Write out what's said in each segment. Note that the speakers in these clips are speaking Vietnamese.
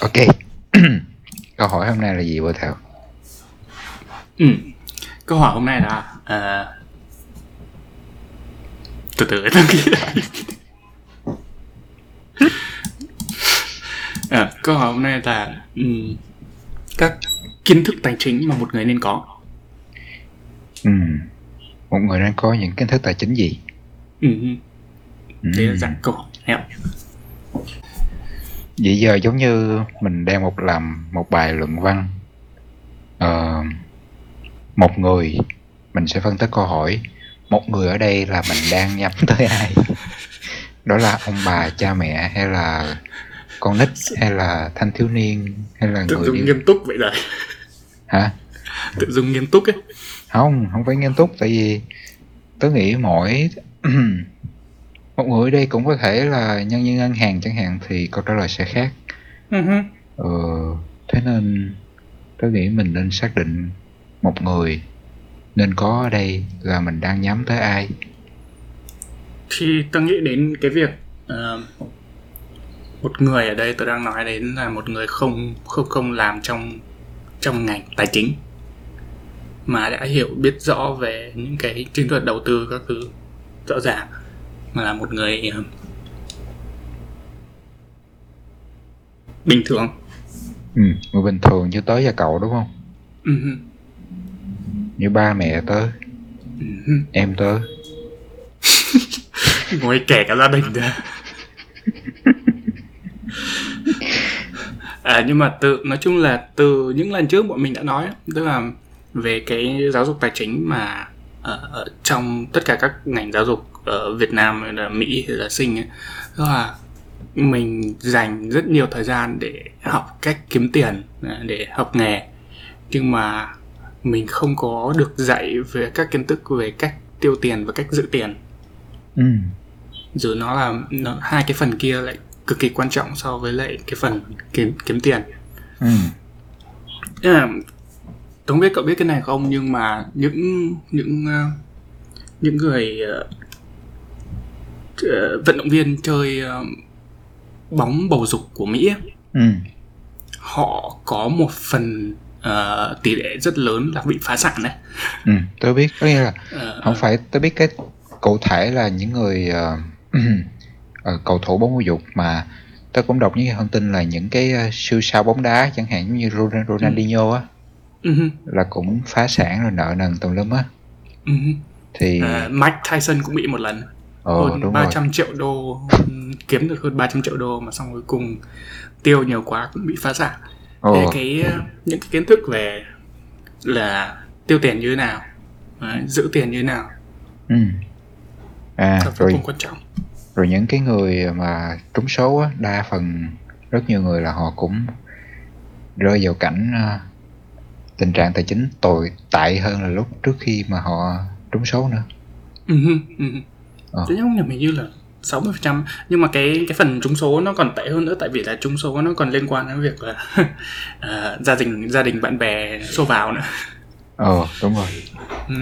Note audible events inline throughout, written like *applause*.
Ok. *clears throat* Câu hỏi hôm nay là gì Bồ Thảo? Ừ. Câu hỏi hôm nay là à, từ từ tôi nghĩ *laughs* à, câu hỏi hôm nay là um, các kiến thức tài chính mà một người nên có. Ừ. Một người nên có những kiến thức tài chính gì? Ừ. Ừ. Đây là dạng câu hỏi. Vậy giờ giống như mình đang một làm một bài luận văn. Ờ, một người mình sẽ phân tích câu hỏi một người ở đây là mình đang nhắm *laughs* tới ai đó là ông bà cha mẹ hay là con nít hay là thanh thiếu niên hay là Tự người dùng đi nghiêm túc vậy rồi. hả Tự dùng nghiêm túc ấy. không không phải nghiêm túc tại vì tớ nghĩ mỗi một người ở đây cũng có thể là nhân viên ngân hàng chẳng hạn thì câu trả lời sẽ khác. Ừ hứ. ờ, thế nên tớ nghĩ mình nên xác định một người nên có ở đây là mình đang nhắm tới ai. Thì tôi nghĩ đến cái việc ờ, một người ở đây tôi đang nói đến là một người không không không làm trong trong ngành tài chính mà đã hiểu biết rõ về những cái chiến thuật đầu tư các thứ rõ ràng mà là một người ờ, bình thường. Ừ, người bình thường như tớ và cậu đúng không? Ừ. Như ba mẹ tớ ừ. Hứ. em tớ *laughs* ngồi kể cả gia đình ra. À, nhưng mà từ nói chung là từ những lần trước bọn mình đã nói tức là về cái giáo dục tài chính mà ở, ở trong tất cả các ngành giáo dục ở Việt Nam hay là Mỹ hay là Sinh ấy, tức là mình dành rất nhiều thời gian để học cách kiếm tiền để học nghề. Nhưng mà mình không có được dạy về các kiến thức về cách tiêu tiền và cách giữ tiền. Ừ. rồi nó là nó, hai cái phần kia lại cực kỳ quan trọng so với lại cái phần kiếm kiếm tiền. Ừ. Tôi không biết cậu biết cái này không? Nhưng mà những những ờ, những người ờ, vận động viên chơi ờ, bóng bầu dục của Mỹ Ừ. họ có một phần ờ, tỷ lệ rất lớn là bị phá sản đấy Ừ. tớ biết có nghĩa là Ờ, không phải tớ biết cái cụ thể là những người ờ, *clears throat* cầu thủ bóng dục mà tớ cũng đọc những thông tin là những cái siêu sao bóng đá chẳng hạn như Ron- Ronaldinho á ừ hứ, là cũng phá sản rồi nợ nần tùm lum á hứ. thì Ờ, Mike Tyson cũng bị một lần ờ hơn đúng rồi. 300 triệu đô kiếm được hơn 300 triệu đô mà xong cuối cùng tiêu nhiều quá cũng bị phá sản. Ồ, Thế cái ờ, những cái kiến thức về là tiêu tiền như thế nào đấy, giữ tiền như thế nào? Ừ. à vô rồi. quan trọng. Rồi những cái người mà trúng số á đa phần rất nhiều người là họ cũng rơi vào cảnh ờ, tình trạng tài chính tồi tệ hơn là lúc trước khi mà họ trúng số nữa. Ừ, Ờ. Thế nhưng mà mình như là 60% nhưng mà cái cái phần trúng số nó còn tệ hơn nữa tại vì là trúng số nó còn liên quan đến việc là *laughs* ờ, gia đình gia đình bạn bè xô vào nữa ờ đúng rồi Ừ.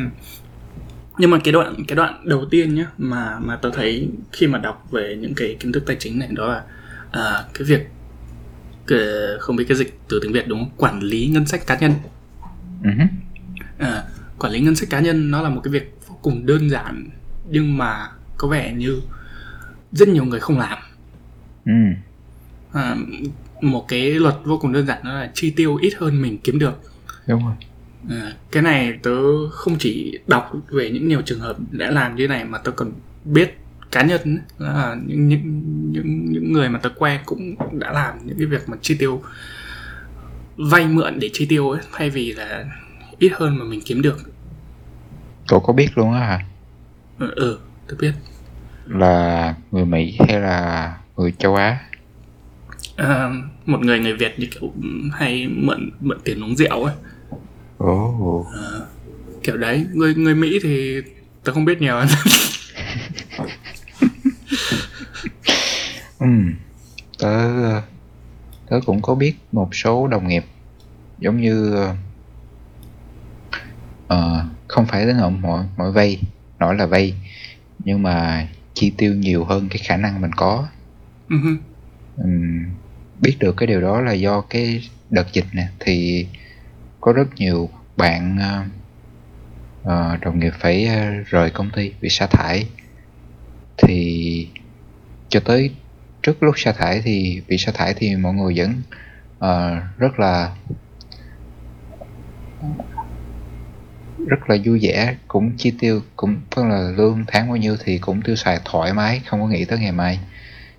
nhưng mà cái đoạn cái đoạn đầu tiên nhá mà mà tôi thấy khi mà đọc về những cái kiến thức tài chính này đó là à, cái việc cái, không biết cái dịch từ tiếng việt đúng không quản lý ngân sách cá nhân hứ. à, quản lý ngân sách cá nhân nó là một cái việc vô cùng đơn giản nhưng mà có vẻ như rất nhiều người không làm. Ừ. À, một cái luật vô cùng đơn giản đó là chi tiêu ít hơn mình kiếm được. Đúng rồi. À, cái này tớ không chỉ đọc về những nhiều trường hợp đã làm như này mà tớ còn biết cá nhân là những những những những người mà tớ quen cũng đã làm những cái việc mà chi tiêu vay mượn để chi tiêu ấy thay vì là ít hơn mà mình kiếm được. Cậu có biết luôn á hả? Ừ, ừ tớ biết là người mỹ hay là người châu á? À, một người người Việt như kiểu hay mượn mượn tiền uống rượu ấy. Ồ. Kiểu đấy người người Mỹ thì tớ không biết nhiều. *laughs* Ừ tớ tớ cũng có biết một số đồng nghiệp giống như ờ, không phải đến ngậm mọi mọi vay nói là vay nhưng mà chi tiêu nhiều hơn cái khả năng mình có hứ. Ừm, biết được cái điều đó là do cái đợt dịch nè thì có rất nhiều bạn ờ, ờ, đồng nghiệp phải ờ, rời công ty bị sa thải thì cho tới trước lúc sa thải thì bị sa thải thì mọi người vẫn ờ, rất là rất là vui vẻ cũng chi tiêu cũng tức là lương tháng bao nhiêu thì cũng tiêu xài thoải mái không có nghĩ tới ngày mai.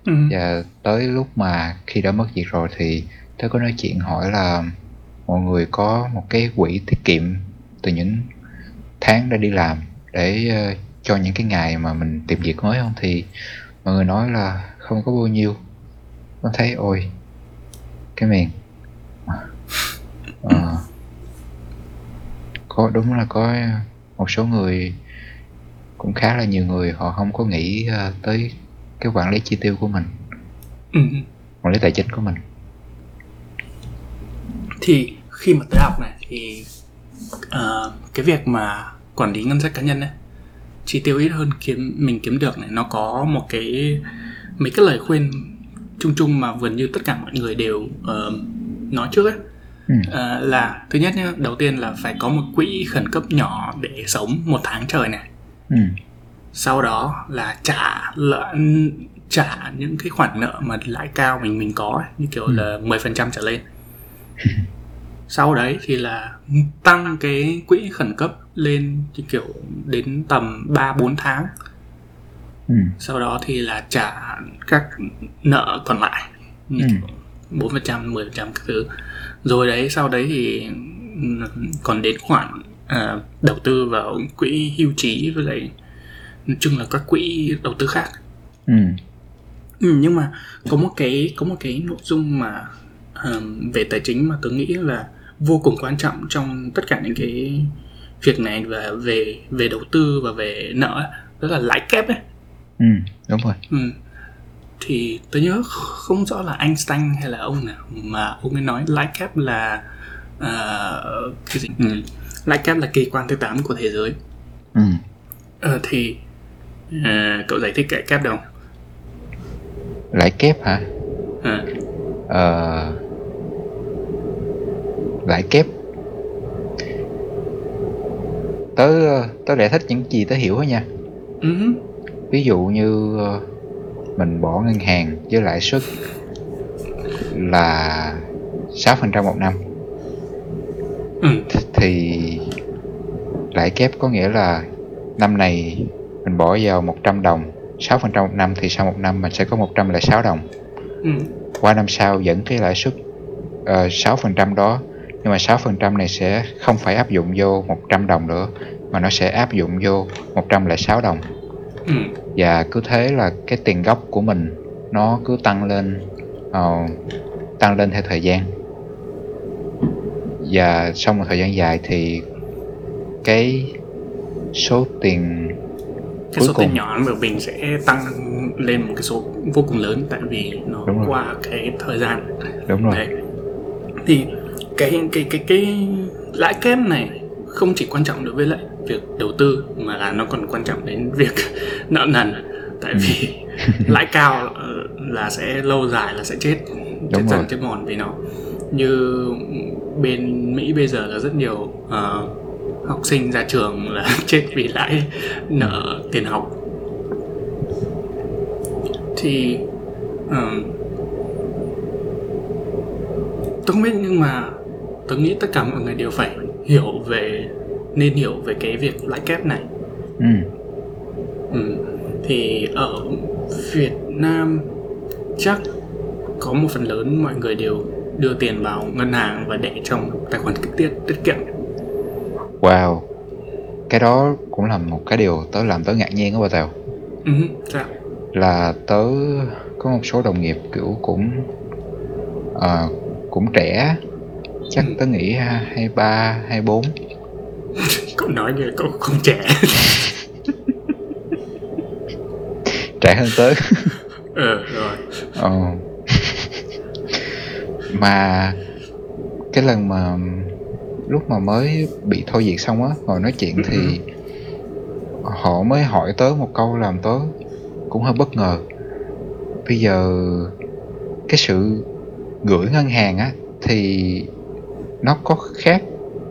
Ừ. và tới lúc mà khi đã mất việc rồi thì tớ có nói chuyện hỏi là mọi người có một cái quỹ tiết kiệm từ những tháng đã đi làm để ờ, cho những cái ngày mà mình tìm việc mới không? Thì mọi người nói là không có bao nhiêu. Con thấy ôi cái miền Ờ, có đúng là có một số người cũng khá là nhiều người họ không có nghĩ ờ, tới cái quản lý chi tiêu của mình. Ừ. quản lý tài chính của mình. Thì khi mà tới học này thì ờ, cái việc mà quản lý ngân sách cá nhân ấy chi tiêu ít hơn kiếm mình kiếm được này nó có một cái mấy cái lời khuyên chung chung mà gần như tất cả mọi người đều ờ, nói trước ấy ừ. Ờ, là thứ nhất nhá đầu tiên là phải có một quỹ khẩn cấp nhỏ để sống một tháng trời này Ừ. sau đó là trả lợn trả những cái khoản nợ mà lãi cao mình mình có ấy, như kiểu Ừ. là 10% trở lên sau đấy thì là tăng cái quỹ khẩn cấp lên như kiểu đến tầm 3 4 tháng Ừ. sau đó thì là trả các nợ còn lại như Ừ. kiểu 4% 10% các thứ rồi đấy sau đấy thì ừm, còn đến khoản à, đầu tư vào quỹ hưu trí với lại nói chung là các quỹ đầu tư khác Ừ. ừ, nhưng mà có một cái có một cái nội dung mà ờm, về tài chính mà tôi nghĩ là vô cùng quan trọng trong tất cả những cái việc này và về về đầu tư và về nợ đó là lãi kép ấy Ừ. đúng rồi Ừ. Thì tôi nhớ không rõ là Einstein hay là ông nào mà ông ấy nói lãi kép là uh, cái gì? Ừ. Lãi kép là kỳ quan thứ 8 của thế giới. ừ. Ờ, thì ờ, cậu giải thích cái được không? lãi kép hả Ờ, ờ lãi kép tớ tớ giải thích những gì tớ hiểu thôi nha ừ, ví dụ như ờ, mình bỏ ngân hàng với lãi suất là 6% một năm. Ừ, Th- thì lãi kép có nghĩa là năm này mình bỏ vào 100 đồng 6% một năm thì sau một năm mình sẽ có 106 đồng. Ừ, qua năm sau vẫn cái lãi suất uh, 6% đó nhưng mà 6% này sẽ không phải áp dụng vô 100 đồng nữa mà nó sẽ áp dụng vô 106 đồng. Ừ, và cứ thế là cái tiền gốc của mình nó cứ tăng lên ờ, tăng lên theo thời gian và sau một thời gian dài thì cái số tiền cái số tiền cùng- nhỏ của mình sẽ tăng lên một cái số vô cùng lớn tại vì nó Đúng rồi. qua cái thời gian đúng rồi Đấy. Thì cái cái cái cái lãi kép này không chỉ quan trọng đối với lại việc đầu tư mà là nó còn quan trọng đến việc *laughs* nợ nần. Tại Ừ. vì *laughs* lãi cao ờ, là sẽ lâu dài là sẽ chết chết dần chết mòn vì nó. Như bên Mỹ bây giờ là rất nhiều ờ, học sinh ra trường là *laughs* chết vì lãi nợ tiền học. Thì ờm, tôi không biết nhưng mà tôi nghĩ tất cả mọi người đều phải hiểu về nên hiểu về cái việc lãi kép này ừ. ừ. thì ở Việt Nam chắc có một phần lớn mọi người đều đưa tiền vào ngân hàng và để trong tài khoản tiết tiết kiệm wow cái đó cũng là một cái điều tớ làm tớ ngạc nhiên đó bà tèo ừ. sao là tớ có một số đồng nghiệp kiểu cũng ờ, cũng trẻ chắc Ừ. tớ nghĩ ha- hai ba hai bốn. Cậu nói như cậu không trẻ. *laughs* Trẻ hơn tớ. Ờ *laughs* rồi. Ờ. mà cái lần mà lúc mà mới bị thôi việc xong á ngồi nói chuyện thì họ mới hỏi tớ một câu làm tớ cũng hơi bất ngờ. Bây giờ cái sự gửi ngân hàng á thì nó có khác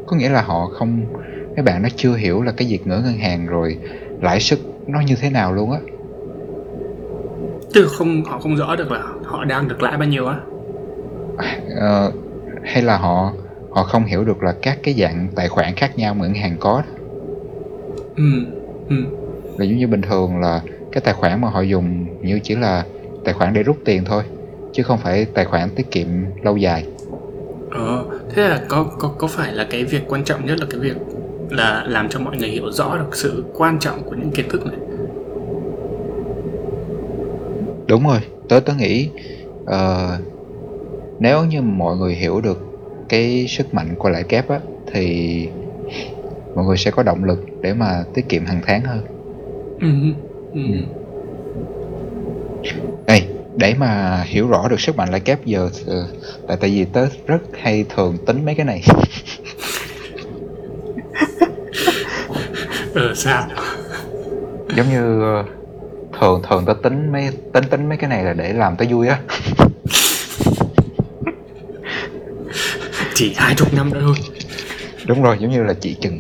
có nghĩa là họ không mấy bạn nó chưa hiểu là cái việc gửi ngân hàng rồi lãi suất nó như thế nào luôn á Tức không họ không rõ được là họ đang được lãi bao nhiêu á. Ờ, hay là họ họ không hiểu được là các cái dạng tài khoản khác nhau mà ngân hàng có Ừ. Ừ. là giống như bình thường là cái tài khoản mà họ dùng như chỉ là tài khoản để rút tiền thôi chứ không phải tài khoản tiết kiệm lâu dài Ờ, thế là có có có phải là cái việc quan trọng nhất là cái việc là làm cho mọi người hiểu rõ được sự quan trọng của những kiến thức này. đúng rồi tớ tớ nghĩ ờ, nếu như mọi người hiểu được cái sức mạnh của lãi kép á thì mọi người sẽ có động lực để mà tiết kiệm hàng tháng hơn Ừ. Ừ. đây để mà hiểu rõ được sức mạnh lãi kép giờ ờ, tại tại vì tớ rất hay thường tính mấy cái này *laughs* Ờ sao? giống như ờ, thường thường tớ tính mấy tính tính mấy cái này là để làm tớ vui á Chỉ hai chục năm nữa thôi. đúng rồi giống như là chị chừng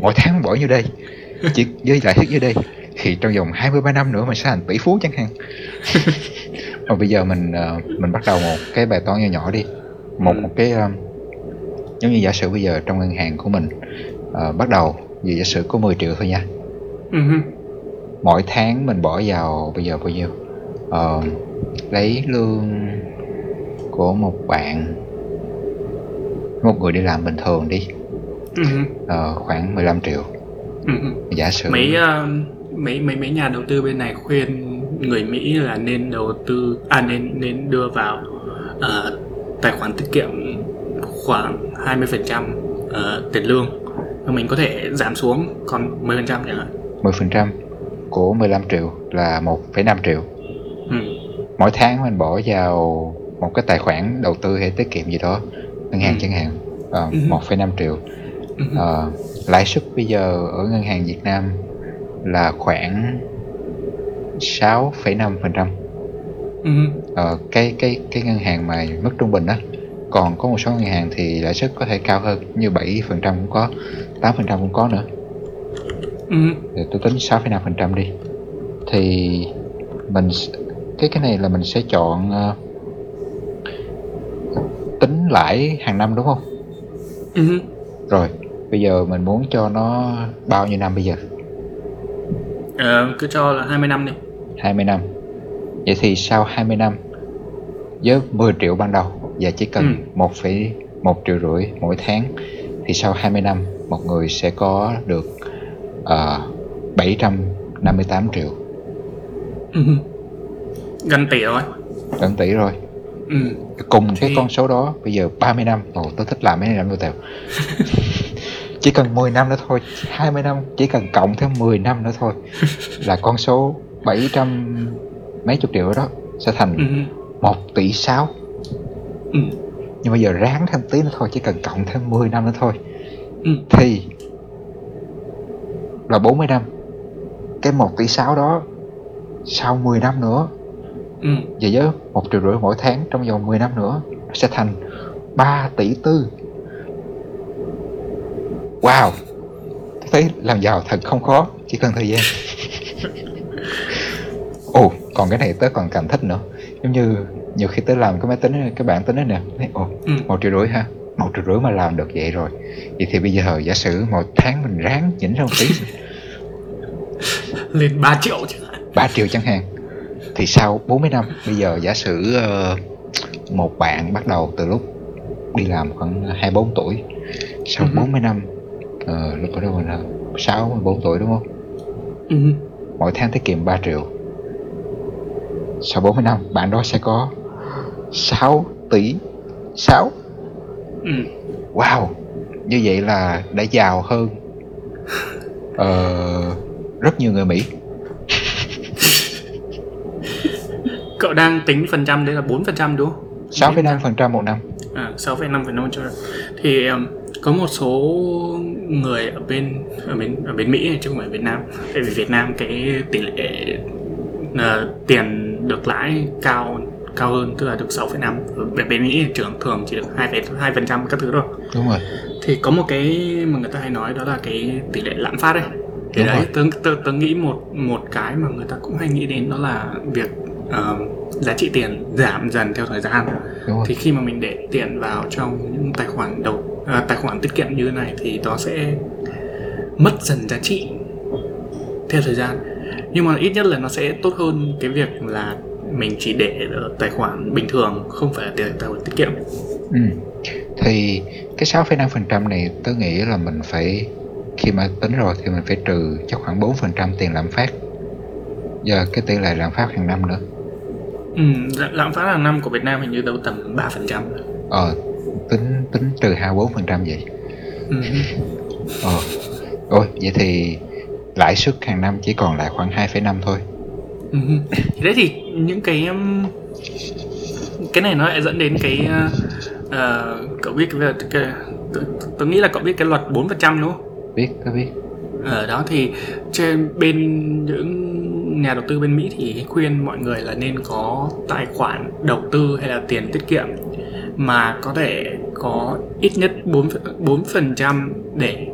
mỗi tháng bỏ như đây chỉ với lại suất như đây thì trong vòng 23 năm nữa mình sẽ thành tỷ phú chẳng hạn *laughs* rồi bây giờ mình ờ, mình bắt đầu một cái bài toán nhỏ nhỏ đi một một cái ờ, giống như giả sử bây giờ trong ngân hàng của mình ờ, bắt đầu vì giả sử có 10 triệu thôi nha Ừ. mỗi tháng mình bỏ vào bây giờ bao nhiêu Ờ, lấy lương của một bạn một người đi làm bình thường đi Ừ. ờ, khoảng 15 triệu Ừ. giả sử Mấy ờ, mấy mấy mấy nhà đầu tư bên này khuyên người Mỹ là nên đầu tư à nên nên đưa vào ờ, tài khoản tiết kiệm khoảng 20% ờ, tiền lương. Mình có thể giảm xuống còn 10% chẳng hạn. 10% của 15 triệu là 1,5 triệu Ừ. mỗi tháng mình bỏ vào một cái tài khoản đầu tư hay tiết kiệm gì đó ngân hàng Ừ. chẳng hạn ờ, Ừ. 1,5 triệu. Ờ, lãi suất bây giờ ở ngân hàng Việt Nam là khoảng 6,5% Ừ. ờ, cái cái cái ngân hàng mà mức trung bình á còn có một số ngân hàng thì lãi suất có thể cao hơn như 7% cũng có 8% cũng có nữa Ừ. thì tôi tính 6,5% đi thì mình cái cái này là mình sẽ chọn ờ, tính lãi hàng năm đúng không Ừ. rồi bây giờ mình muốn cho nó bao nhiêu năm bây giờ Ờ, cứ cho là 20 năm đi. 20 năm vậy thì sau 20 năm với 10 triệu ban đầu và chỉ cần Ừ. 1,1 triệu rưỡi mỗi tháng thì sau 20 năm một người sẽ có được uh, 758 triệu Ừ. Gần tỷ rồi. gần tỷ rồi Ừ. cùng cái Thì- con số đó bây giờ 30 năm ồ tôi thích làm mấy này làm vô tèo *laughs* chỉ cần 10 năm nữa thôi 20 năm chỉ cần cộng thêm 10 năm nữa thôi *laughs* là con số 700 mấy chục triệu đó sẽ thành Ừ. 1 tỷ 6 Ừ. nhưng bây giờ ráng thêm tí nữa thôi chỉ cần cộng thêm 10 năm nữa thôi Ừ. thì là 40 năm cái 1 tỷ 6 đó sau 10 năm nữa Ừ. Vậy với một triệu rưỡi mỗi tháng trong vòng 10 năm nữa sẽ thành 3 tỷ tư. Wow! Tôi thấy làm giàu thật không khó, chỉ cần thời gian. *laughs* Ồ, còn cái này tớ còn cảm thích nữa. Giống như nhiều khi tớ làm cái máy tính, cái bảng tính đó nè. Thấy, ồ, Ừ. một triệu rưỡi ha. Một triệu rưỡi mà làm được vậy rồi. Vậy thì bây giờ giả sử một tháng mình ráng chỉnh ra một tí, *laughs* Lên 3 triệu chứ. 3 triệu chẳng hạn. Thì sau 40 năm, bây giờ giả sử ờ, một bạn bắt đầu từ lúc đi làm khoảng 24 tuổi sau Ừ. 40 năm ờ, lúc đó mình là 64 tuổi đúng không? Ừ. mỗi tháng tiết kiệm 3 triệu. Sau 40 năm bạn đó sẽ có 6 tỷ 6 Ừ. wow như vậy là đã giàu hơn ờ, rất nhiều người Mỹ. *laughs* Cậu đang tính phần trăm đấy là 4% đúng không? 6,5% một năm. À, 6,5% thì um, có một số người ở bên ở bên ở bên Mỹ chứ không phải Việt Nam. Tại vì Việt Nam cái tỷ lệ ờ, tiền được lãi cao cao hơn tức là được 6,5 bên bên Mỹ thì trưởng thường chỉ được 2,2 phần trăm các thứ thôi. Đúng rồi. Thì có một cái mà người ta hay nói đó là cái tỷ lệ lạm phát ấy. Thì Đúng đấy rồi. tớ, tớ, tớ nghĩ một một cái mà người ta cũng hay nghĩ đến đó là việc ờ, giá trị tiền giảm dần theo thời gian. Đúng rồi. Thì khi mà mình để tiền vào trong những tài khoản đầu à, tài khoản tiết kiệm như thế này thì nó sẽ mất dần giá trị theo thời gian. Nhưng mà ít nhất là nó sẽ tốt hơn cái việc là mình chỉ để tài khoản bình thường không phải là tiền tài khoản tiết kiệm. Ừ. thì cái 6,5% này tớ nghĩ là mình phải khi mà tính rồi thì mình phải trừ chắc khoảng 4% tiền lạm phát. Giờ cái tỷ lệ lạm phát hàng năm nữa. Ừ, lạm- lạm phát hàng năm của Việt Nam hình như đâu tầm 3% ờ tính tính trừ 24% vậy ừ. ờ ôi vậy thì lãi suất hàng năm chỉ còn lại khoảng 2,5 thôi Ừ. Thì đấy thì những cái um, cái này nó lại dẫn đến cái uh, uh, cậu biết cái, cái tôi, nghĩ là cậu biết cái luật 4% đúng không? biết có biết ở đó thì trên bên những nhà đầu tư bên Mỹ thì khuyên mọi người là nên có tài khoản đầu tư hay là tiền tiết kiệm mà có thể có ít nhất 4 4% để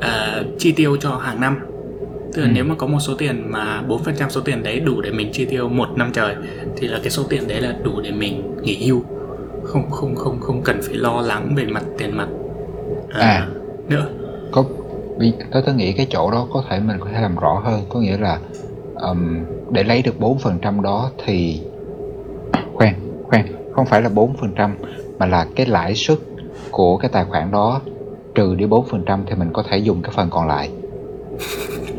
ờ, chi tiêu cho hàng năm. Tức là Ừ. nếu mà có một số tiền mà 4% số tiền đấy đủ để mình chi tiêu một năm trời thì là cái số tiền đấy là đủ để mình nghỉ hưu. Không không không không cần phải lo lắng về mặt tiền mặt ờ, À. nữa. có vì tớ tớ nghĩ cái chỗ đó có thể mình có thể làm rõ hơn có nghĩa là ừm, để lấy được 4% đó thì khoan khoan không phải là 4% mà là cái lãi suất của cái tài khoản đó. Trừ đi 4% thì mình có thể dùng cái phần còn lại. *laughs*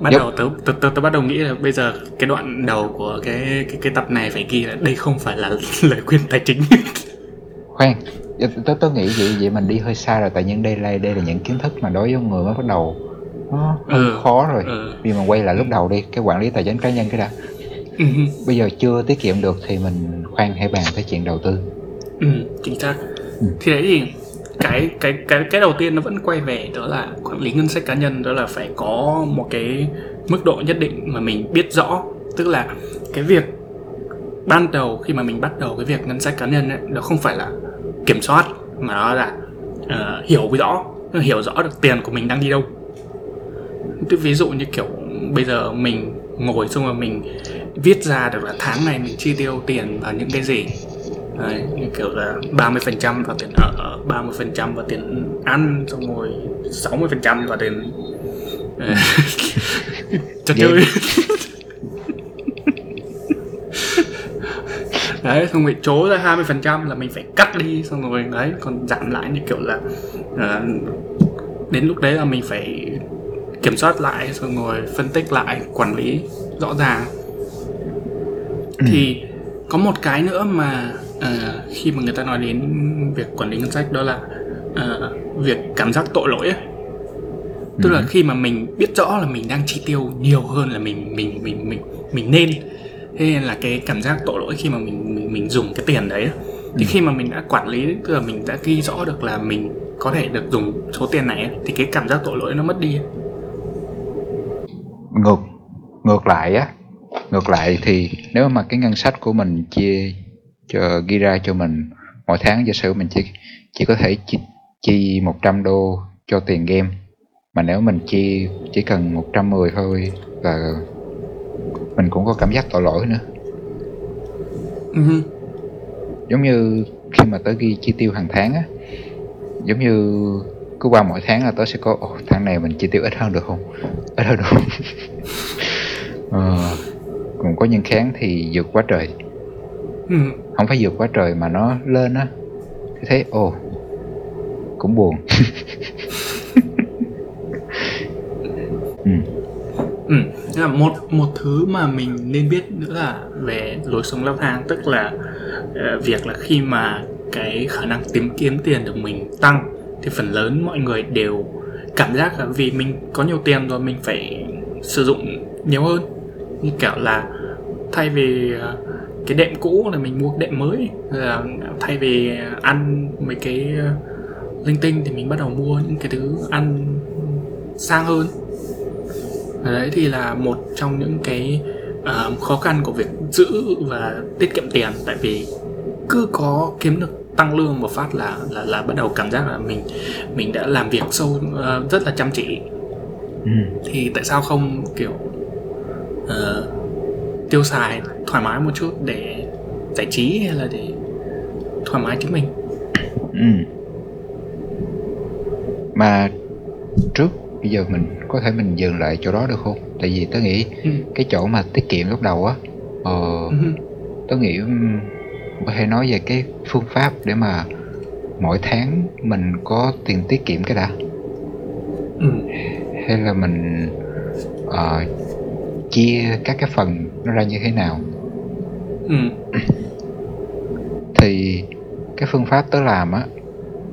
Bắt Yep. đầu tớ, tớ, tớ, tớ bắt đầu nghĩ là bây giờ cái đoạn đầu của cái cái, cái tập này phải ghi là đây không phải là *laughs* lời khuyên tài chính. *laughs* Khoan tớ, tớ, nghĩ vậy vậy mình đi hơi xa rồi tại nhưng đây là đây là những kiến thức mà đối với người mới bắt đầu nó Ừ, khó rồi. Ừ. vì mà quay lại lúc đầu đi cái quản lý tài chính cá nhân cái đã ừ, bây giờ chưa tiết kiệm được thì mình khoan hãy bàn tới chuyện đầu tư. Ừ, chính xác. Ừ. thì đấy thì cái cái cái cái đầu tiên nó vẫn quay về đó là quản lý ngân sách cá nhân đó là phải có một cái mức độ nhất định mà mình biết rõ. Tức là cái việc ban đầu khi mà mình bắt đầu cái việc ngân sách cá nhân ấy, nó không phải là kiểm soát mà nó là ờ, hiểu rõ hiểu rõ được tiền của mình đang đi đâu ví dụ như kiểu bây giờ mình ngồi xong rồi mình viết ra được là tháng này mình chi tiêu tiền vào những cái gì? Đấy, như kiểu là 30% vào tiền ở 30% vào tiền ăn xong rồi 60% vào tiền ờ, *laughs* trò chơi. *laughs* Đấy xong rồi trố ra 20% là mình phải cắt đi xong rồi đấy còn giảm lại như kiểu là ờ, đến lúc đấy là mình phải kiểm soát lại rồi phân tích lại quản lý rõ ràng. Thì có một cái nữa mà ờ, khi mà người ta nói đến việc quản lý ngân sách đó là ờ, việc cảm giác tội lỗi ấy. tức là khi mà mình biết rõ là mình đang chi tiêu nhiều hơn là mình mình mình mình mình nên thế nên là cái cảm giác tội lỗi khi mà mình mình, mình dùng cái tiền đấy thì khi mà mình đã quản lý tức là mình đã ghi rõ được là mình có thể được dùng số tiền này thì cái cảm giác tội lỗi nó mất đi ngược ngược lại á ngược lại thì nếu mà cái ngân sách của mình chia cho ghi ra cho mình mỗi tháng giả sử mình chỉ chỉ có thể chi, chi 100 đô cho tiền game mà nếu mình chi chỉ cần 110 thôi là mình cũng có cảm giác tội lỗi nữa Ừ. giống như khi mà tớ ghi chi tiêu hàng tháng á giống như cứ qua mỗi tháng là tớ sẽ có Ồ, tháng này mình chi tiêu ít hơn được không? Ít hơn được không? *laughs* Ờ, còn có những tháng thì vượt quá trời. Ừ. không phải vượt quá trời mà nó lên á. Thì thấy ồ cũng buồn. *laughs* Ừ. Ừ, là một một thứ mà mình nên biết nữa là về lối sống leo thang tức là ờ, việc là khi mà cái khả năng tìm kiếm tiền của mình tăng thì phần lớn mọi người đều cảm giác là vì mình có nhiều tiền rồi mình phải sử dụng nhiều hơn. Như kiểu là thay vì à, cái đệm cũ là mình mua cái đệm mới là thay vì ăn mấy cái à, linh tinh thì mình bắt đầu mua những cái thứ ăn sang hơn. Đấy thì là một trong những cái uh, khó khăn của việc giữ và tiết kiệm tiền. Tại vì cứ có kiếm được tăng lương một phát là là là bắt đầu cảm giác là mình mình đã làm việc sâu uh, rất là chăm chỉ ừ. thì tại sao không kiểu uh, tiêu xài thoải mái một chút để giải trí hay là để thoải mái chính mình ừ. mà trước bây giờ mình có thể mình dừng lại chỗ đó được không tại vì tớ nghĩ ừ. cái chỗ mà tiết kiệm lúc đầu á ờ, Ừ. tớ nghĩ có thể nói về cái phương pháp để mà mỗi tháng mình có tiền tiết kiệm cái đã Ừ. hay là mình ờ, chia các cái phần nó ra như thế nào Ừ. thì cái phương pháp tớ làm á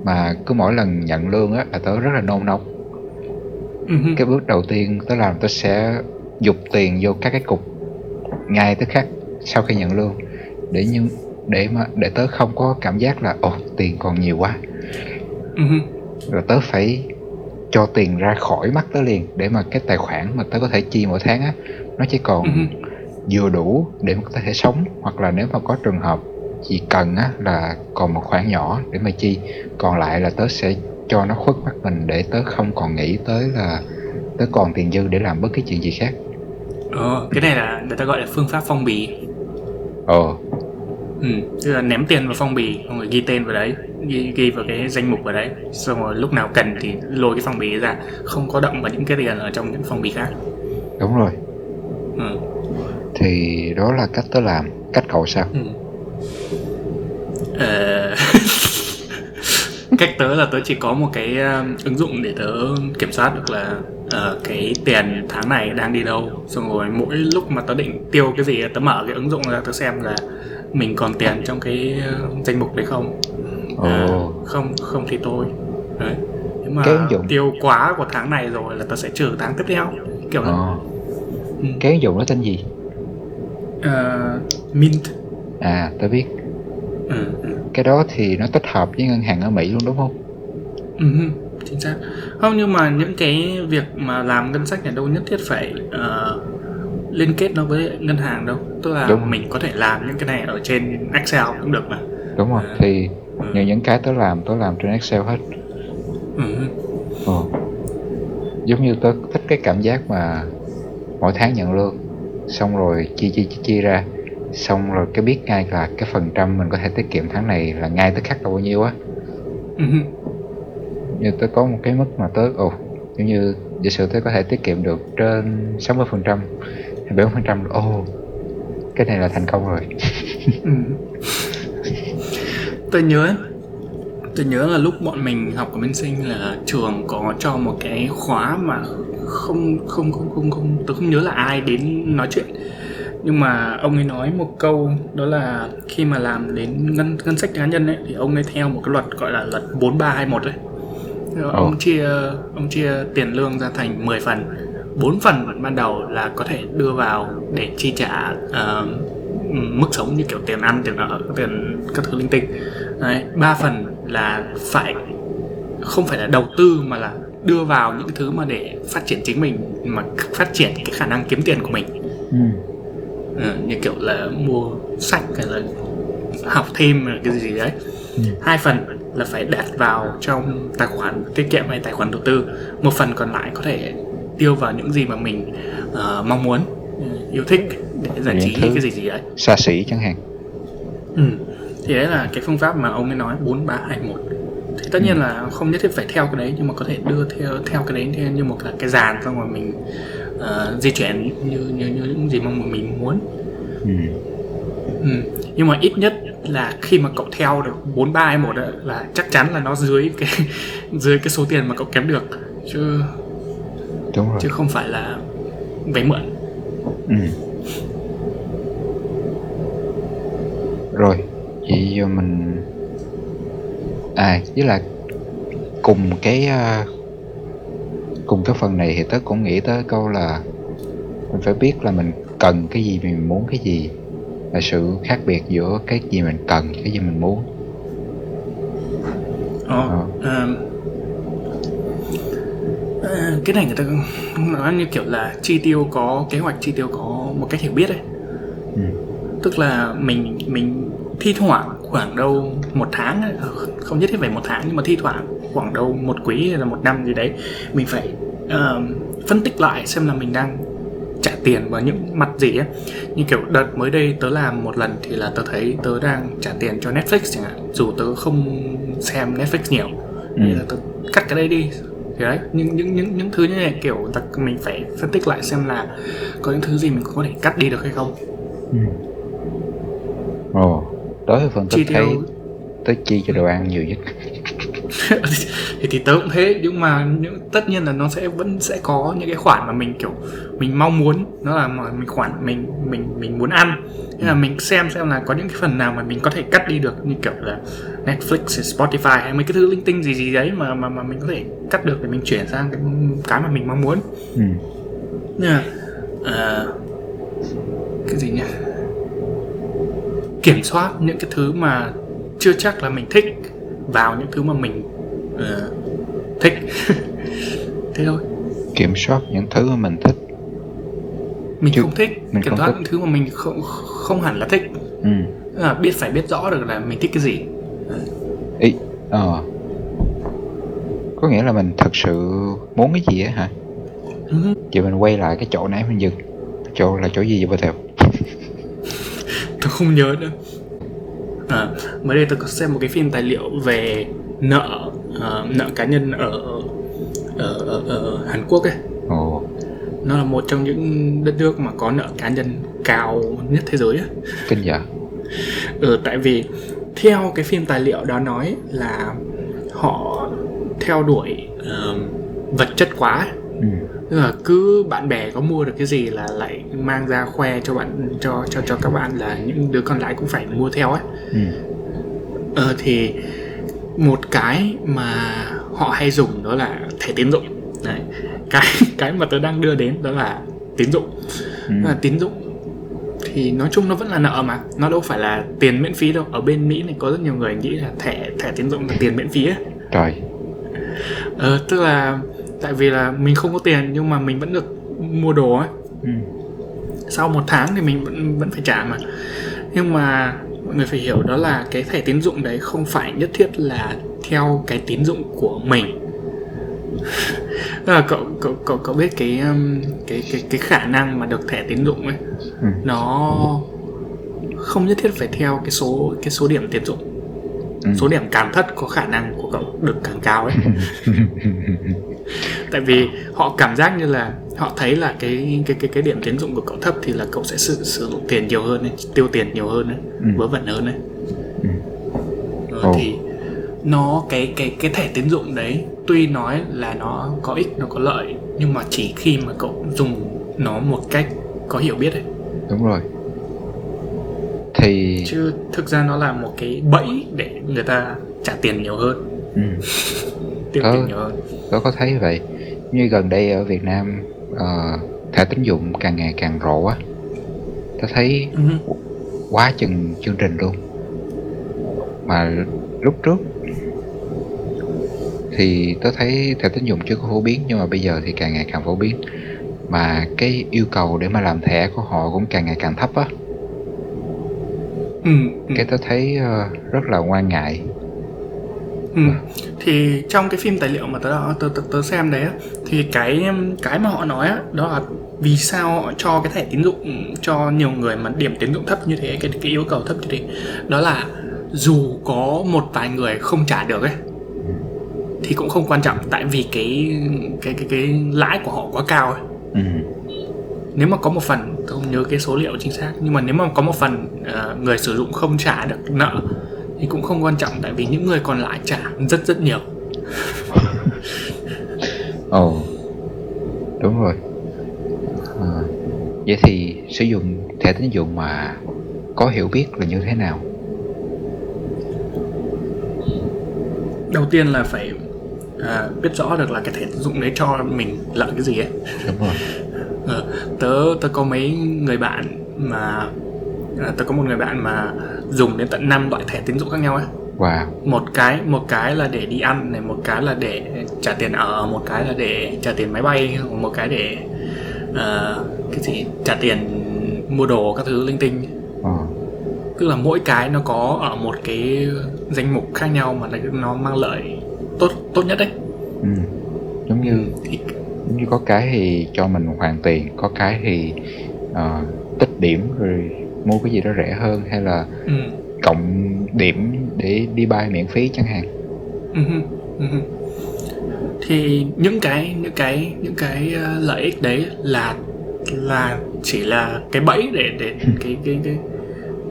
mà cứ mỗi lần nhận lương á là tớ rất là nôn nóng Ừ. cái bước đầu tiên tớ làm tớ sẽ dục tiền vô các cái cục ngay tức khắc sau khi nhận lương để nhưng để mà để tớ không có cảm giác là ồ tiền còn nhiều quá. Ừ. rồi tớ phải cho tiền ra khỏi mắt tớ liền để mà cái tài khoản mà tớ có thể chi mỗi tháng á nó chỉ còn Ừ. vừa đủ để mà có thể sống. Hoặc là nếu mà có trường hợp chỉ cần á là còn một khoản nhỏ để mà chi. Còn lại là tớ sẽ cho nó khuất mắt mình để tớ không còn nghĩ tới là tớ còn tiền dư để làm bất cứ chuyện gì khác. Ờ, cái này là người ta gọi là phương pháp phong bì. Ờ Ừ, tức là ném tiền vào phong bì xong rồi ghi tên vào đấy ghi, ghi vào cái danh mục vào đấy. Xong rồi lúc nào cần thì lôi cái phong bì ra không có động vào những cái tiền ở trong những phong bì khác. Đúng rồi. Ừ. thì đó là cách tớ làm. Cách cậu sao? Ừ. Ờ... *laughs* cách tớ là tớ chỉ có một cái um, ứng dụng để tớ kiểm soát được là ờ, cái tiền tháng này đang đi đâu. Xong rồi mỗi lúc mà tớ định tiêu cái gì tớ mở cái ứng dụng ra tớ xem là mình còn tiền trong cái uh, danh mục đấy không? À, không không thì thôi. Đấy. Nếu mà Cái ứng dụng- tiêu quá của tháng này rồi là tớ sẽ trừ tháng tiếp theo kiểu đó ờ ừ. cái ứng dụng đó tên gì? Ờ, mint. À tớ biết. Ừ, ừ. cái đó thì nó tích hợp với ngân hàng ở mỹ luôn đúng không? Ừ, chính xác. Không nhưng mà những cái việc mà làm ngân sách này đâu nhất thiết phải ờ, liên kết nó với ngân hàng đâu tức là Đúng. mình có thể làm những cái này ở trên Excel cũng được mà đúng rồi À. thì Ừ. những cái tớ làm tớ làm trên excel hết ừ. Ờ. Giống như tớ thích cái cảm giác mà mỗi tháng nhận lương xong rồi chia chia chia chia ra xong rồi cái biết ngay là cái phần trăm mình có thể tiết kiệm tháng này là ngay tức khắc là bao nhiêu á Ừ. như tớ có một cái mức mà tớ ồ giống như giả sử tớ có thể tiết kiệm được trên 60 70 phần trăm. Ồ cái này là thành công rồi. Ừ. tôi nhớ tôi nhớ là lúc bọn mình học ở bên sinh là trường có cho một cái khóa mà không không không không không tôi không nhớ là ai đến nói chuyện. Nhưng mà ông ấy nói một câu đó là khi mà làm đến ngân ngân sách cá nhân ấy thì ông ấy theo một cái luật gọi là luật 4321 đấy Rồi ông chia ông chia tiền lương ra thành 10 phần bốn phần ban đầu là có thể đưa vào để chi trả ờ, mức sống như kiểu tiền ăn tiền ở tiền các thứ linh tinh Đấy, ba phần là phải không phải là đầu tư mà là đưa vào những thứ mà để phát triển chính mình mà phát triển cái khả năng kiếm tiền của mình ừ. ừ, như kiểu là mua sách hay là học thêm hay cái gì đấy Ừ. hai phần là phải đặt vào trong tài khoản tiết kiệm hay tài khoản đầu tư một phần còn lại có thể tiêu vào những gì mà mình ờ, mong muốn ừ, yêu thích để giải trí cái gì gì đấy xa xỉ chẳng hạn ừ. thì đấy là cái phương pháp mà ông ấy nói bốn ba hai một thì tất nhiên là không nhất thiết phải theo cái đấy nhưng mà có thể đưa theo theo cái đấy theo như một là cái dàn xong rồi mình ờ, di chuyển như như như những gì mà mình muốn ừ. Ừ. Nhưng mà ít nhất là khi mà cậu theo được 4321 ấy, là chắc chắn là nó dưới cái *laughs* dưới cái số tiền mà cậu kiếm được chứ đúng rồi chứ không phải là vay mượn. Ừ. Rồi, vậy giờ mình à với là cùng cái à, cùng cái phần này thì tớ cũng nghĩ tới câu là mình phải biết là mình cần cái gì mình muốn cái gì là sự khác biệt giữa cái gì mình cần cái gì mình muốn Ờ, ờ, cái này người ta nói như kiểu là chi tiêu có kế hoạch chi tiêu có một cách hiểu biết ấy ừ. tức là mình mình thi thoảng khoảng đâu một tháng ấy, không nhất thiết phải một tháng nhưng mà thi thoảng khoảng đâu một quý hay là một năm gì đấy mình phải uh, phân tích lại xem là mình đang trả tiền vào những mặt gì ấy như kiểu đợt mới đây tớ làm một lần thì là tớ thấy tớ đang trả tiền cho Netflix chẳng hạn dù tớ không xem Netflix nhiều Ừ. thì là tớ cắt cái đấy đi thì đấy những những những những thứ như này kiểu ta, mình phải phân tích lại xem là có những thứ gì mình có thể cắt đi được hay không Ừ. Ồ, đối với phần chi tích thấy tiêu tới chi cho đồ ăn nhiều nhất. *laughs* thì, thì tớ cũng thế nhưng mà những tất nhiên là nó sẽ vẫn sẽ có những cái khoản mà mình kiểu mình mong muốn. Nó là mà mình khoản mình mình mình muốn ăn. Nên là mình xem xem là có những cái phần nào mà mình có thể cắt đi được như kiểu là Netflix, Spotify hay mấy cái thứ linh tinh gì gì đấy mà mà mà mình có thể cắt được để mình chuyển sang cái cái mà mình mong muốn. Ừ. mà à, cái gì nhỉ? Kiểm soát những cái thứ mà chưa chắc là mình thích vào những thứ mà mình ờ, thích *laughs* thế thôi Kiểm soát những thứ mà mình thích. mình Chứ không thích mình kiểm soát thích. những thứ mà mình không không hẳn là thích Ừ. Là biết phải biết rõ được là mình thích cái gì Ý, ờ. Có nghĩa là mình thật sự muốn cái gì á hả? Ừ. Vậy mình quay lại cái chỗ nãy mình dừng. Chỗ là chỗ gì vậy bà Thèo? *laughs* tôi không nhớ nữa à, mới đây tôi có xem một cái phim tài liệu về nợ ờ, nợ cá nhân ở ở, ở, ở Hàn Quốc ấy Ồ, nó là một trong những đất nước mà có nợ cá nhân cao nhất thế giới ấy. kinh vậy? Ừ, tại vì theo cái phim tài liệu đó nói là họ theo đuổi ờ, vật chất quá. Ừ. Tức là cứ bạn bè có mua được cái gì là lại mang ra khoe cho bạn cho cho cho các bạn là những đứa còn lại cũng phải mua theo ấy Ừ. ờ, thì một cái mà họ hay dùng đó là thẻ tín dụng đấy cái *laughs* cái mà tớ đang đưa đến đó là tín dụng Ừ. Là tín dụng thì nói chung nó vẫn là nợ mà nó đâu phải là tiền miễn phí đâu ở bên mỹ này có rất nhiều người nghĩ là thẻ thẻ tín dụng là tiền miễn phí ấy Trời. ờ, tức là tại vì là mình không có tiền nhưng mà mình vẫn được mua đồ ấy Ừ. sau một tháng thì mình vẫn vẫn phải trả mà nhưng mà mọi người phải hiểu đó là cái thẻ tín dụng đấy không phải nhất thiết là theo cái tín dụng của mình là *laughs* cậu cậu cậu cậu biết cái um, cái cái cái khả năng mà được thẻ tín dụng ấy Ừ. nó không nhất thiết phải theo cái số cái số điểm tín dụng Ừ. số điểm càng thấp có khả năng của cậu được càng cao ấy *laughs* *laughs* tại vì họ cảm giác như là họ thấy là cái cái cái cái điểm tín dụng của cậu thấp thì là cậu sẽ sử, sử dụng tiền nhiều hơn ấy, tiêu tiền nhiều hơn ấy, Ừ. vớ vẩn hơn ấy. Ừ. Ờ, Ồ. thì nó cái cái cái thẻ tín dụng đấy tuy nói là nó có ích nó có lợi nhưng mà chỉ khi mà cậu dùng nó một cách có hiểu biết ấy Đúng rồi. Thì chứ thực ra nó là một cái bẫy để người ta trả tiền nhiều hơn ừ. *laughs* tiêu tiền nhiều hơn. Tôi có thấy vậy. Như gần đây ở Việt Nam ờ, Thẻ tín dụng càng ngày càng rộ á. Tôi thấy Ừ. quá chừng chương trình luôn. Mà lúc trước Thì tôi thấy thẻ tín dụng chưa có phổ biến Nhưng mà bây giờ thì càng ngày càng phổ biến. Mà cái yêu cầu để mà làm thẻ của họ cũng càng ngày càng thấp á. Ừ, ừ. Cái tôi thấy ờ, rất là ngoan ngại Ừ. Thì trong cái phim tài liệu mà tớ tớ, tớ, tớ xem đấy thì cái cái mà họ nói đó là vì sao họ cho cái thẻ tín dụng cho nhiều người mà điểm tín dụng thấp như thế cái cái yêu cầu thấp như thế đó là dù có một vài người không trả được ấy thì cũng không quan trọng tại vì cái cái cái cái lãi của họ quá cao ấy ừ. nếu mà có một phần tôi không nhớ cái số liệu chính xác nhưng mà nếu mà có một phần ờ, người sử dụng không trả được nợ thì cũng không quan trọng tại vì những người còn lại trả rất rất nhiều. *laughs* Ồ Đúng rồi. Ờ, Vậy thì sử dụng thẻ tín dụng mà có hiểu biết là như thế nào? đầu tiên là phải à, biết rõ được là cái thẻ tín dụng đấy cho mình lợi cái gì ấy. Đúng rồi. *laughs* Ờ, tớ tớ có mấy người bạn mà à, tớ có một người bạn mà dùng đến tận 5 loại thẻ tín dụng khác nhau ấy wow. Một cái một cái là để đi ăn này một cái là để trả tiền ở một cái là để trả tiền máy bay một cái để uh, cái gì trả tiền mua đồ các thứ linh tinh. Ờ. Tức là mỗi cái nó có ở một cái danh mục khác nhau mà nó mang lợi tốt tốt nhất đấy. Ừ. giống như thì giống như có cái thì cho mình hoàn tiền có cái thì ờ, tích điểm rồi mua cái gì đó rẻ hơn hay là ừ, cộng điểm để đi bay miễn phí chẳng hạn? Ừ, ừ, ừ. thì những cái những cái những cái ờ, lợi ích đấy là là chỉ là cái bẫy để để cái cái cái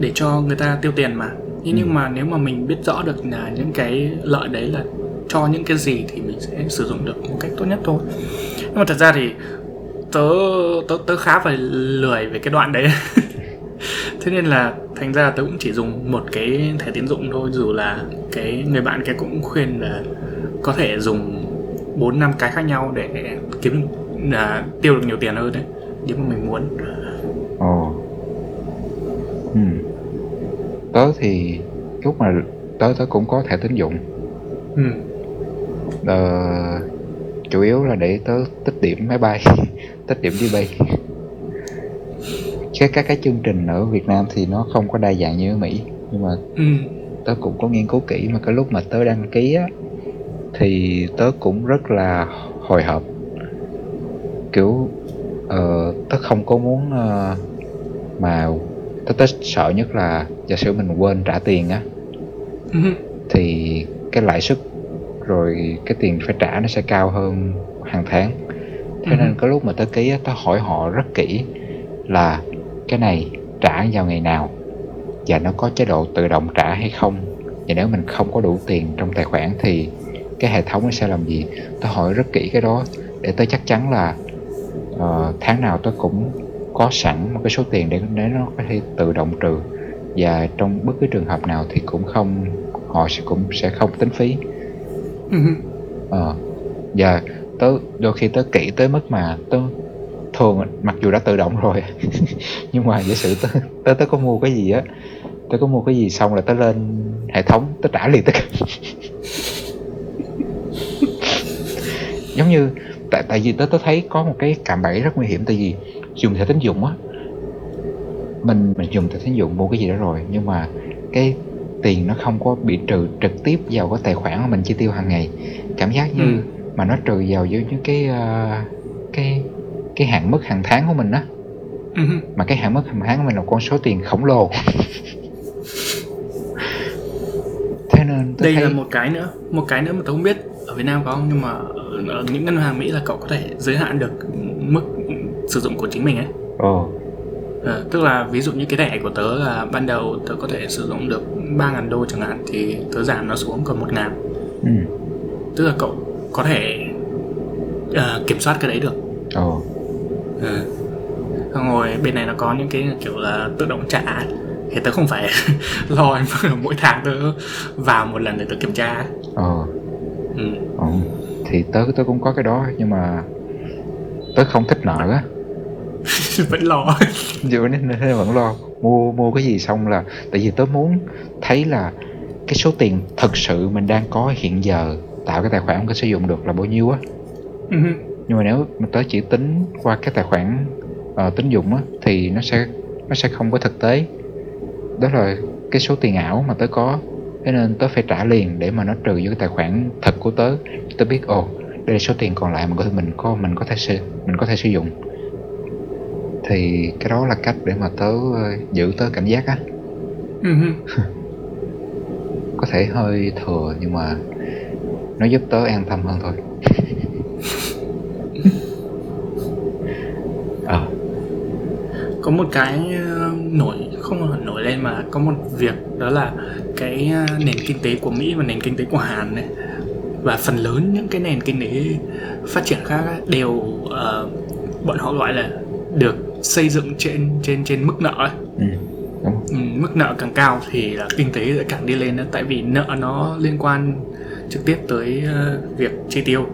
để cho người ta tiêu tiền mà. Nhưng, nhưng mà nếu mà mình biết rõ được là những cái lợi đấy là cho những cái gì thì mình sẽ sử dụng được một cách tốt nhất thôi. Nhưng mà thật ra thì tớ tớ tớ khá phải lười về cái đoạn đấy *laughs* thế nên là thành ra tớ cũng chỉ dùng một cái thẻ tín dụng thôi dù là cái người bạn kia cũng khuyên là có thể dùng bốn năm cái khác nhau để kiếm là tiêu được nhiều tiền hơn đấy nếu mà mình muốn ồ ừ. tớ thì lúc mà tớ tớ cũng có thẻ tín dụng ừ. Ờ, chủ yếu là để tớ tích điểm máy bay *laughs* tích điểm đi bay cái các cái chương trình ở Việt Nam thì nó không có đa dạng như ở Mỹ nhưng mà Ừ. tớ cũng có nghiên cứu kỹ mà cái lúc mà tớ đăng ký á thì tớ cũng rất là hồi hộp kiểu ờ, tớ không có muốn ờ, mà tớ, tớ sợ nhất là giả sử mình quên trả tiền á Ừ. thì cái lãi suất rồi cái tiền phải trả nó sẽ cao hơn hàng tháng thế Ừ. nên cái lúc mà tớ ký á, tớ hỏi họ rất kỹ là cái này trả vào ngày nào? Và nó có chế độ tự động trả hay không? Và nếu mình không có đủ tiền trong tài khoản thì cái hệ thống nó sẽ làm gì? Tớ hỏi rất kỹ cái đó để tớ chắc chắn là ờ, tháng nào tớ cũng có sẵn một cái số tiền để để nó có thể tự động trừ. Và trong bất cứ trường hợp nào thì cũng không họ sẽ cũng sẽ không tính phí. Ừ. ờ và tớ đôi khi tớ kỹ tới mức mà tớ thường mặc dù đã tự động rồi. *laughs* Nhưng mà giả sử tớ tớ tớ có mua cái gì á tớ có mua cái gì xong là tớ lên hệ thống tớ trả liền tất cả. *laughs* Giống như tại tại vì tớ tớ thấy có một cái cạm bẫy rất nguy hiểm tại vì dùng thẻ tín dụng á mình mình dùng thẻ tín dụng mua cái gì đó rồi nhưng mà cái tiền nó không có bị trừ trực tiếp vào cái tài khoản mà mình chi tiêu hàng ngày. Cảm giác như Ừ. mà nó trừ vào với những cái ờ, cái cái hạn mức hàng tháng của mình á. Ừ. mà cái hạn mức hàng tháng của mình là con số tiền khổng lồ. Thế nên tôi đây thấy là một cái nữa một cái nữa mà tớ không biết ở Việt Nam có không nhưng mà ở, những ngân hàng Mỹ là cậu có thể giới hạn được mức sử dụng của chính mình ấy. Ồ. Ờ, tức là ví dụ như cái thẻ của tớ là ban đầu tớ có thể sử dụng được 3.000 đô chẳng hạn thì tớ giảm nó xuống còn 1.000 ừ. Tức là cậu có thể ờ, kiểm soát cái đấy được. Ồ Ừ. Xong rồi bên này nó có những cái kiểu là tự động trả. Thì tớ không phải *laughs* lo *laughs* mỗi tháng tớ vào một lần để tớ kiểm tra. Ồ ừ. ồ thì tớ tớ cũng có cái đó nhưng mà tớ không thích nợ á. *laughs* Vẫn lo. Dù nên, nên vẫn lo. Mua mua cái gì xong là tại vì tớ muốn thấy là cái số tiền thực sự mình đang có hiện giờ tạo cái tài khoản có sử dụng được là bao nhiêu á. Ừ. nhưng mà nếu mà tớ chỉ tính qua cái tài khoản ờ, tín dụng á thì nó sẽ nó sẽ không có thực tế. Đó là cái số tiền ảo mà tớ có. Thế nên tớ phải trả liền để mà nó trừ vô cái tài khoản thật của tớ. Tớ biết ồ đây là số tiền còn lại mà có thể mình có mình có thể sử mình có thể sử dụng. Thì cái đó là cách để mà tớ ờ, giữ tớ cảnh giác á. Ừ. *laughs* có thể hơi thừa nhưng mà nó giúp tớ an tâm hơn thôi *laughs* có một cái ờ, nổi không phải nổi lên mà có một việc đó là cái ờ, nền kinh tế của Mỹ và nền kinh tế của Hàn này và phần lớn những cái nền kinh tế phát triển khác đều ờ, bọn họ gọi là được xây dựng trên trên trên mức nợ ấy. ừ, Ừ, mức nợ càng cao thì là kinh tế sẽ càng đi lên đó. tại vì nợ nó liên quan trực tiếp tới ờ, việc chi tiêu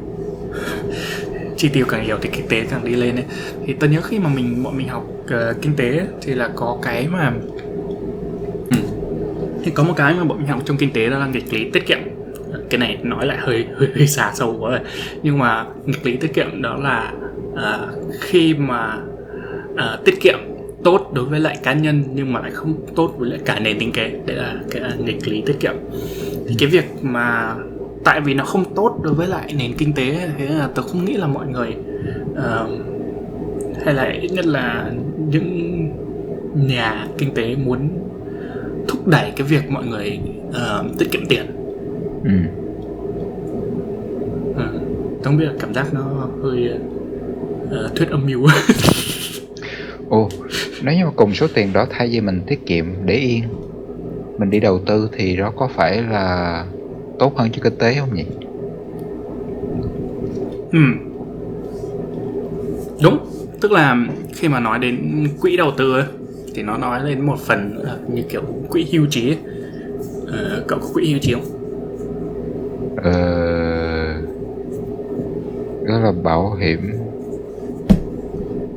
chi tiêu càng nhiều thì kinh tế càng đi lên ấy. thì tôi nhớ khi mà mình bọn mình học ờ, kinh tế ấy, thì là có cái mà ừ, thì có một cái mà bọn mình học trong kinh tế đó là nghịch lý tiết kiệm. Cái này nói lại hơi hơi, hơi xa sâu quá rồi. Nhưng mà nghịch lý tiết kiệm đó là uh, khi mà uh, tiết kiệm tốt đối với lại cá nhân nhưng mà lại không tốt với lại cả nền kinh tế. Đấy là cái nghịch lý tiết kiệm. Thì cái việc mà tại vì nó không tốt đối với lại nền kinh tế thế là tôi không nghĩ là mọi người uh, hay là ít nhất là những nhà kinh tế muốn thúc đẩy cái việc mọi người uh, tiết kiệm tiền ừ. tôi không biết là cảm giác nó hơi uh, thuyết âm mưu *laughs* ồ nếu như mà cùng số tiền đó thay vì mình tiết kiệm để yên mình đi đầu tư thì đó có phải là tốt hơn cho kinh tế không nhỉ? Ừ. Đúng. Tức là khi mà nói đến quỹ đầu tư ấy, thì nó nói lên một phần như kiểu quỹ hưu trí ấy. Ờ, cậu có quỹ hưu trí không? Ờ đó là bảo hiểm.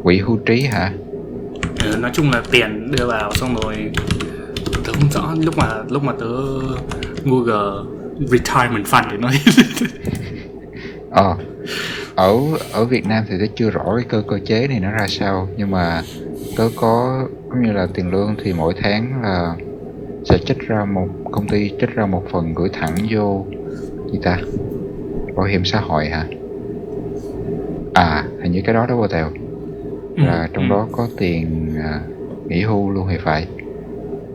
Quỹ hưu trí hả? Ừ, nói chung là tiền đưa vào xong rồi tớ không rõ. Lúc mà lúc mà tớ google retirement fund thì nói. *laughs* Ờ. Ở ở Việt Nam thì tớ chưa rõ cái cơ cơ chế này nó ra sao nhưng mà tớ có cũng như là tiền lương thì mỗi tháng là sẽ trích ra một công ty trích ra một phần gửi thẳng vô gì ta? Bảo hiểm xã hội hả? À hình như cái đó đó cô tèo Ừ, là trong ừ. đó có tiền à, nghỉ hưu luôn thì phải.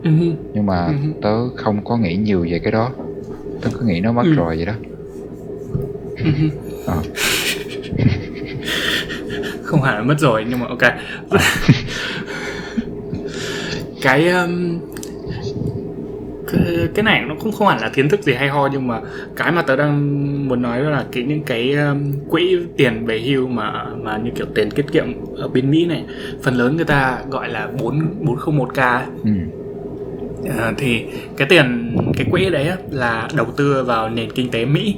Ừ, nhưng mà tớ không có nghĩ nhiều về cái đó tớ cứ nghĩ nó mất Ừ. rồi vậy đó. *laughs* Ờ. *laughs* Không hẳn là mất rồi nhưng mà ok. *laughs* Cái um, cái, cái này nó cũng không hẳn là kiến thức gì hay ho nhưng mà cái mà tớ đang muốn nói đó là cái những cái um, quỹ tiền về hưu mà mà như kiểu tiền tiết kiệm ở bên Mỹ này. Phần lớn người ta gọi là 4 401k ấy. ừ Ờ, thì cái tiền cái quỹ đấy á, là đầu tư vào nền kinh tế Mỹ.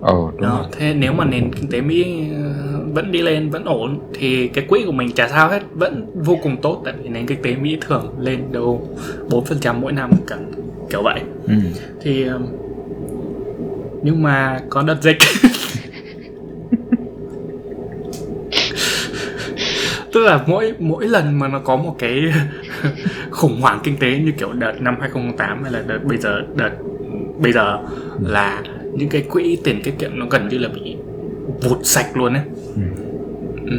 Ồ đúng đó rồi. thế nếu mà nền kinh tế Mỹ ờ, vẫn đi lên vẫn ổn thì cái quỹ của mình chả sao hết vẫn vô cùng tốt tại vì nền kinh tế Mỹ thường lên đâu 4% mỗi năm cả kiểu vậy. Ừ. Thì nhưng mà có đợt dịch. *laughs* Tức là mỗi mỗi lần mà nó có một cái *laughs* khủng hoảng kinh tế như kiểu đợt năm 2008 hay là đợt bây giờ đợt bây giờ là những cái quỹ tiền tiết kiệm nó gần như là bị vụt sạch luôn ấy. Ừ. Ừ.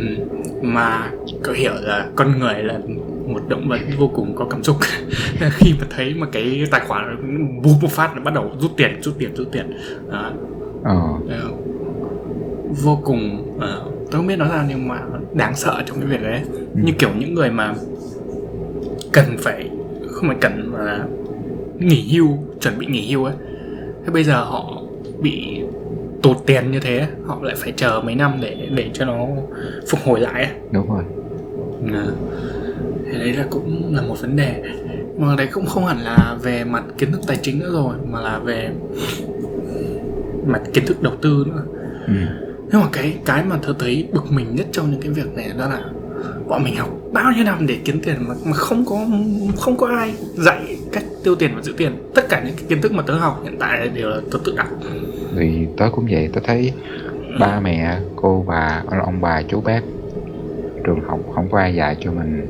mà có hiểu là con người là một động vật vô cùng có cảm xúc. *laughs* Khi mà thấy mà cái tài khoản bút một phát nó bắt đầu rút tiền rút tiền rút tiền. Đó. ờ. Ờ, vô cùng uh, tôi không biết nói sao nhưng mà đáng sợ trong cái việc đấy. Như kiểu những người mà cần phải không phải cần mà là nghỉ hưu chuẩn bị nghỉ hưu ấy thế bây giờ họ bị tụt tiền như thế họ lại phải chờ mấy năm để để cho nó phục hồi lại ấy. đúng rồi. Ờ. thế đấy là cũng là một vấn đề. Mà đấy cũng không hẳn là về mặt kiến thức tài chính nữa rồi mà là về mặt kiến thức đầu tư nữa. Ừ. Nhưng mà cái cái mà tôi thấy bực mình nhất trong những cái việc này đó là bọn mình học bao nhiêu năm để kiếm tiền mà, mà không có không có ai dạy cách tiêu tiền và giữ tiền. Tất cả những cái kiến thức mà tớ học hiện tại đều là tớ tự đọc thì tớ cũng vậy tớ thấy ba mẹ cô bà ông bà chú bác trường học không có ai dạy cho mình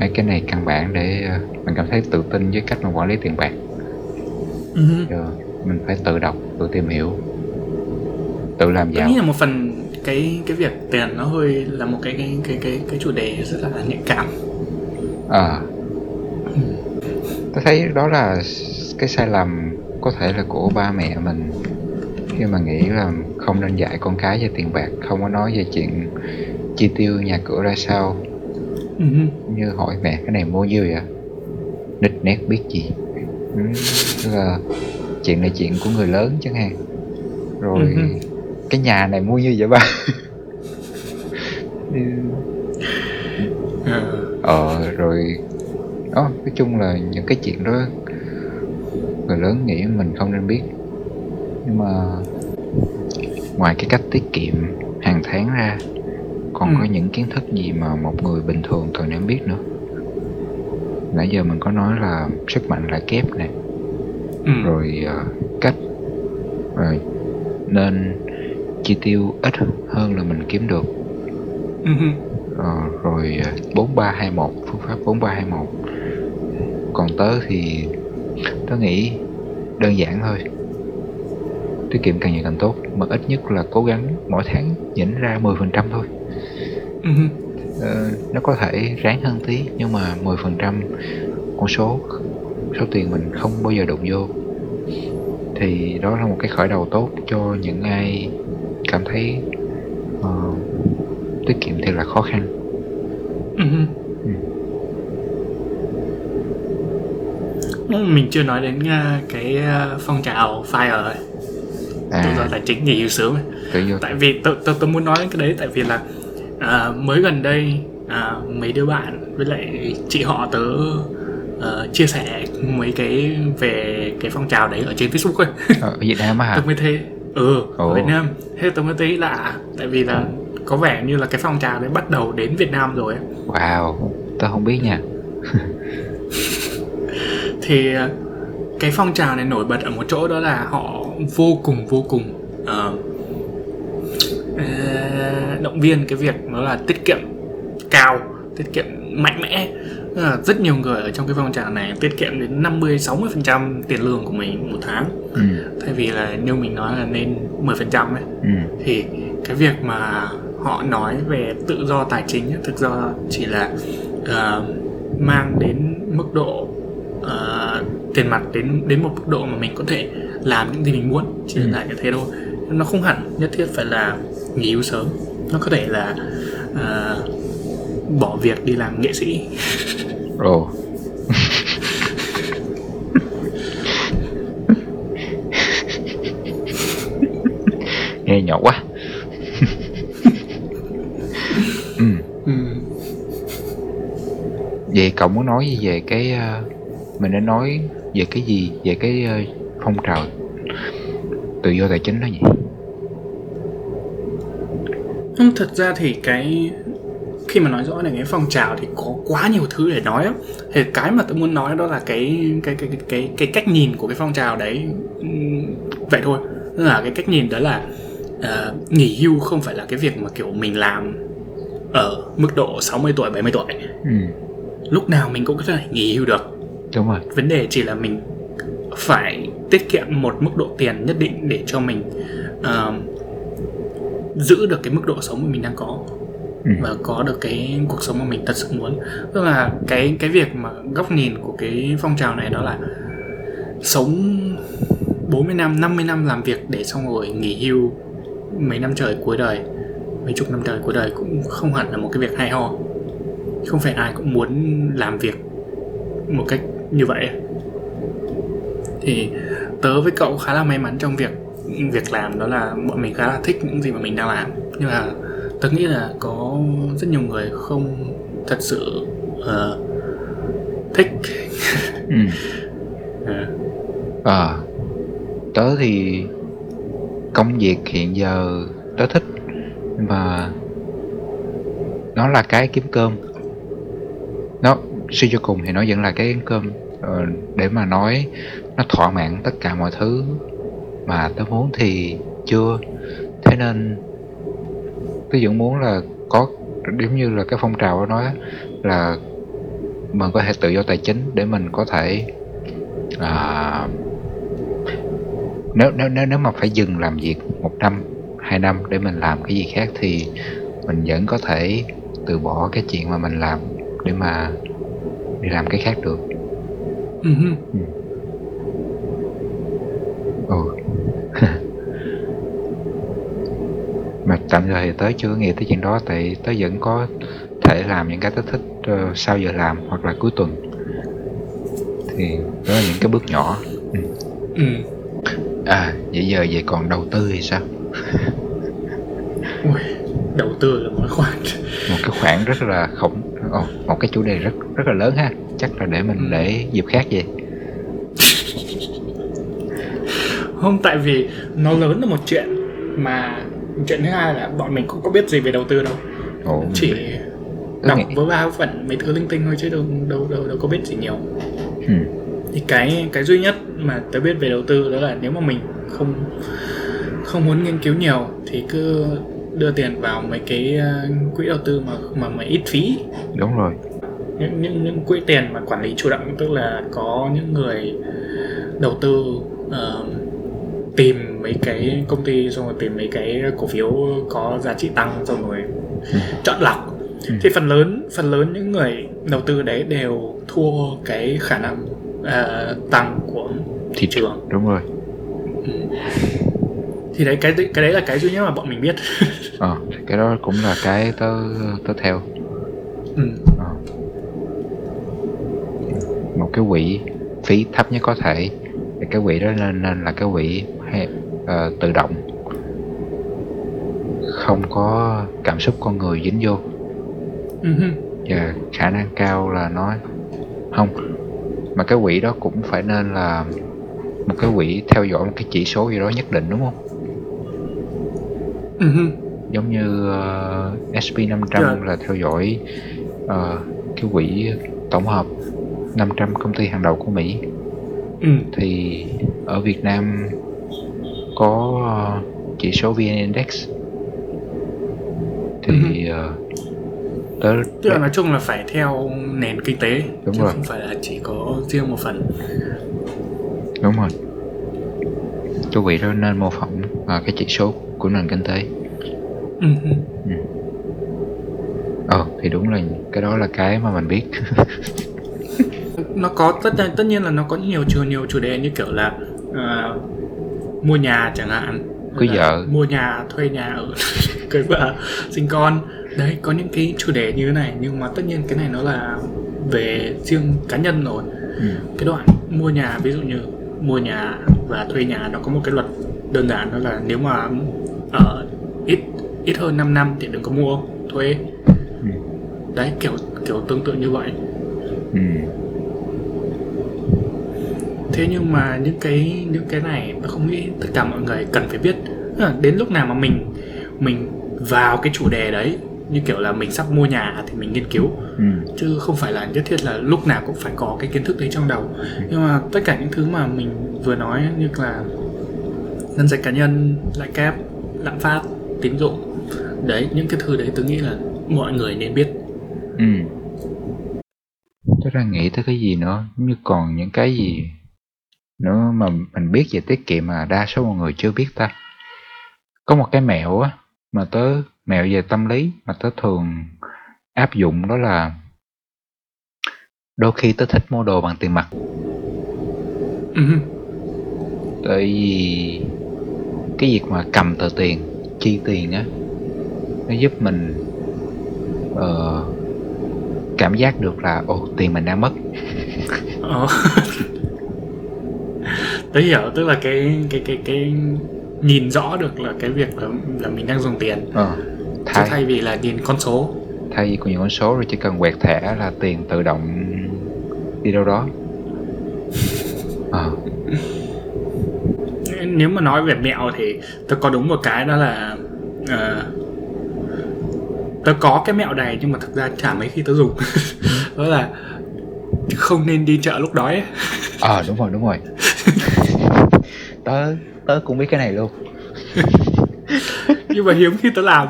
mấy cái này căn bản để ờ, mình cảm thấy tự tin với cách mà quản lý tiền bạc. Ừ. Giờ mình phải tự đọc tự tìm hiểu tự làm giàu. là một phần cái cái việc tiền nó hơi là một cái cái cái cái, cái chủ đề rất là nhạy cảm. Ờ tôi thấy đó là cái sai lầm có thể là của ba mẹ mình khi mà nghĩ là không nên dạy con cái về tiền bạc không có nói về chuyện chi tiêu nhà cửa ra sao. Ừ. như hỏi mẹ cái này mua nhiêu vậy? Nít nét biết gì. Ừ, tức là chuyện này chuyện của người lớn chẳng hạn. Rồi Ừ. cái nhà này mua nhiêu vậy ba Ừ, Ờ. ờ rồi. Đó nói chung là những cái chuyện đó người lớn nghĩ mình không nên biết. Nhưng mà ngoài cái cách tiết kiệm hàng tháng ra còn Ừ. có những kiến thức gì mà một người bình thường cần nên biết nữa? Nãy giờ mình có nói là sức mạnh là kép nè. Ừ. rồi ờ, cách rồi nên chi tiêu ít hơn là mình kiếm được. Hừ. Ờ, rồi ờ, 4321 phương pháp 4321 còn tớ thì tớ nghĩ đơn giản thôi. Tiết kiệm càng nhiều càng tốt mà ít nhất là cố gắng mỗi tháng nhỉnh ra 10% thôi. Ừ. Ờ, nó có thể ráng hơn tí nhưng mà 10% con số số tiền mình không bao giờ đụng vô. Thì đó là một cái khởi đầu tốt cho những ai cảm thấy ờ, tiết kiệm thì là khó khăn Ừ. Ừ. Mình chưa nói đến à, cái à, phong trào FIRE ấy. tự do à tài chính nghỉ hưu sớm tại vì tôi tôi tôi muốn nói cái đấy tại vì là à, mới gần đây à, mấy đứa bạn với lại chị họ tớ ờ, chia sẻ mấy cái về cái phong trào đấy ở trên Facebook ấy Ờ, ở Việt Nam hả tôi mới thấy ừ Ồ. ở Việt Nam thế tôi mới thấy lạ. Tại vì là có vẻ như là cái phong trào đấy bắt đầu đến Việt Nam rồi wow tớ không biết nha. *laughs* Thì ờ, cái phong trào này nổi bật ở một chỗ đó là họ vô cùng vô cùng ờ, động viên cái việc đó là tiết kiệm cao tiết kiệm mạnh mẽ là rất nhiều người ở trong cái phong trào này tiết kiệm đến 50 60 phần trăm tiền lương của mình một tháng. Ừ. Thay vì là như mình nói là nên 10 phần trăm ấy. Ừ. Thì cái việc mà họ nói về tự do tài chính ấy, thực ra chỉ là ờ, mang đến mức độ ờ, tiền mặt đến đến một mức độ mà mình có thể làm những gì mình muốn chỉ Ừ. là như thế thôi. Nó không hẳn nhất thiết phải là nghỉ hưu sớm. Nó có thể là ờ, bỏ việc đi làm nghệ sĩ *laughs* ồ. Nghe nhỏ quá. Ừ. Ừ. vậy cậu muốn nói gì về cái ờ, mình đã nói về cái gì về cái ờ, phong trào tự do tài chính đó nhỉ? Thật ra thì cái khi mà nói rõ về cái phong trào thì có quá nhiều thứ để nói lắm. Thì cái mà tôi muốn nói đó là cái cái cái cái cái, cái cách nhìn của cái phong trào đấy vậy thôi. Tức là cái cách nhìn đó là ờ, nghỉ hưu không phải là cái việc mà kiểu mình làm ở mức độ 60 tuổi 70 tuổi. ừ Lúc nào mình cũng có thể nghỉ hưu được. đúng rồi Vấn đề chỉ là mình phải tiết kiệm một mức độ tiền nhất định để cho mình ờ, giữ được cái mức độ sống mà mình đang có ừ. và có được cái cuộc sống mà mình thật sự muốn. Tức là cái cái việc mà góc nhìn của cái phong trào này đó là sống 40 năm 50 năm làm việc để xong rồi nghỉ hưu mấy năm trời cuối đời, mấy chục năm trời cuối đời cũng không hẳn là một cái việc hay ho. Không phải ai cũng muốn làm việc một cách như vậy. Thì tớ với cậu khá là may mắn trong việc việc làm đó là bọn mình khá là thích những gì mà mình đang làm. Nhưng mà tớ nghĩ là có rất nhiều người không thật sự ờ, thích. Ừ. *laughs* Ờ, Ờ Tớ thì Công việc hiện giờ Tớ thích Mà Nó là cái kiếm cơm. Nó Suy cho cùng thì nó vẫn là cái kiếm cơm ờ, Để mà nói Nó thỏa mãn tất cả mọi thứ Mà tớ muốn thì chưa. Thế nên Tớ vẫn muốn là có Giống như là cái phong trào đó nói Là Mình có thể tự do tài chính Để mình có thể à, nếu nếu nếu nếu mà phải dừng làm việc một năm hai năm để mình làm cái gì khác thì mình vẫn có thể từ bỏ cái chuyện mà mình làm để mà đi làm cái khác được. Ừ hừ. ừ mà tạm thời thì tớ chưa nghĩ tới chuyện đó tại tớ vẫn có thể làm những cái tớ thích ờ, sau giờ làm hoặc là cuối tuần thì đó là những cái bước nhỏ ừ. ừ. à vậy giờ vậy còn đầu tư thì sao Ui, đầu tư là một khoản một cái khoản rất là khổng ồ, một cái chủ đề rất rất là lớn ha chắc là để mình Ừ. để dịp khác vậy không tại vì nó lớn là một chuyện mà chuyện thứ hai là bọn mình cũng có biết gì về đầu tư đâu. Ồ. Chỉ đọc với ba phần mấy thứ linh tinh thôi chứ đâu đâu đâu đâu có biết gì nhiều. Ừ. thì cái cái duy nhất mà tớ biết về đầu tư đó là nếu mà mình không không muốn nghiên cứu nhiều thì cứ đưa tiền vào mấy cái ờ, quỹ đầu tư mà mà mà ít phí. Đúng rồi. Những những những quỹ tiền mà quản lý chủ động tức là có những người đầu tư uh, tìm mấy cái công ty xong rồi tìm mấy cái cổ phiếu có giá trị tăng xong rồi ừ. chọn lọc ừ. thì phần lớn phần lớn những người đầu tư đấy đều thua cái khả năng uh, tăng của thị trường đúng rồi ừ. thì đấy cái cái đấy là cái duy nhất mà bọn mình biết *laughs* ờ cái đó cũng là cái tớ tớ theo ừ. ờ. một cái quỹ phí thấp nhất có thể cái quỹ đó nên, nên là cái quỹ hay, uh, tự động không có cảm xúc con người dính vô uh-huh. và khả năng cao là nó không mà cái quỹ đó cũng phải nên là một cái quỹ theo dõi một cái chỉ số gì đó nhất định đúng không uh-huh. giống như uh, SP500 yeah. là theo dõi uh, cái quỹ tổng hợp 500 công ty hàng đầu của Mỹ ừ. thì ở Việt Nam có uh, chỉ số VN Index. Thì uh, tớ tức là nói chung là phải theo nền kinh tế đúng chứ rồi. không phải là chỉ có riêng một phần. Đúng rồi. Chú vị đó nên mô phỏng uh, cái chỉ số của nền kinh tế. Ừ. ừ. ờ thì đúng là cái đó là cái mà mình biết. *laughs* Nó có tất tất nhiên là nó có nhiều chủ nhiều chủ đề như kiểu là uh, mua nhà chẳng hạn cưới vợ mua nhà thuê nhà ở *laughs* cưới vợ sinh con đấy có những cái chủ đề như thế này nhưng mà tất nhiên cái này nó là về riêng cá nhân rồi ừ. cái đoạn mua nhà ví dụ như mua nhà và thuê nhà nó có một cái luật đơn giản đó là nếu mà ở ít ít hơn 5 năm thì đừng có mua thuê ừ. đấy kiểu kiểu tương tự như vậy ừ. Thế nhưng mà những cái những cái này tôi không nghĩ tất cả mọi người cần phải biết. Đến lúc nào mà mình mình vào cái chủ đề đấy như kiểu là mình sắp mua nhà thì mình nghiên cứu. Ừ. chứ không phải là nhất thiết là lúc nào cũng phải có cái kiến thức đấy trong đầu. Ừ. nhưng mà tất cả những thứ mà mình vừa nói như là ngân sách cá nhân lãi kép lạm phát tín dụng đấy những cái thứ đấy tôi nghĩ là mọi người nên biết. Ừ. Tôi đang nghĩ tới cái gì nữa? Như còn những cái gì nữa mà mình biết về tiết kiệm mà đa số mọi người chưa biết ta có một cái mẹo á mà tớ mẹo về tâm lý mà tớ thường áp dụng đó là đôi khi tớ thích mua đồ bằng tiền mặt uh-huh. tại vì cái việc mà cầm tờ tiền chi tiền á nó giúp mình uh, cảm giác được là ồ tiền mình đang mất ờ. *laughs* tớ hiểu tức là cái cái cái cái nhìn rõ được là cái việc là là mình đang dùng tiền. Ờ, thay, chứ thay vì là nhìn con số. thay vì có những con số rồi chỉ cần quẹt thẻ là tiền tự động đi đâu đó. Ờ. nếu mà nói về mẹo thì tôi có đúng một cái đó là uh, tớ có cái mẹo này nhưng mà thực ra chả mấy khi tớ dùng. *laughs* Đó là không nên đi chợ lúc đói ờ à, đúng rồi đúng rồi tớ tớ cũng biết cái này luôn. *laughs* Nhưng mà hiếm khi tớ làm.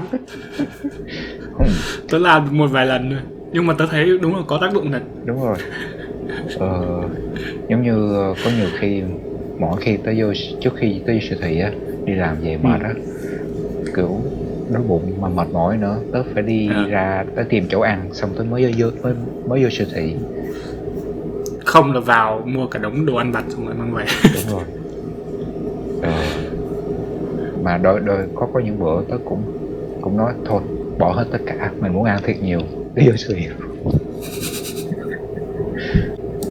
Tớ làm một vài lần rồi nhưng mà tớ thấy đúng là có tác dụng thật. Đúng rồi. Ờ, giống như có nhiều khi mỗi khi tớ vô trước khi tớ vô siêu thị á đi làm về mệt á ừ. kiểu đói bụng mà mệt mỏi nữa tớ phải đi à. ra tớ tìm chỗ ăn xong tớ mới vô mới mới vô siêu thị. Không là vào mua cả đống đồ ăn vặt xong rồi mang về. Đúng rồi à. mà đôi đôi có có những bữa tớ cũng cũng nói, thôi, bỏ hết tất cả, mình muốn ăn thiệt nhiều đi vô sự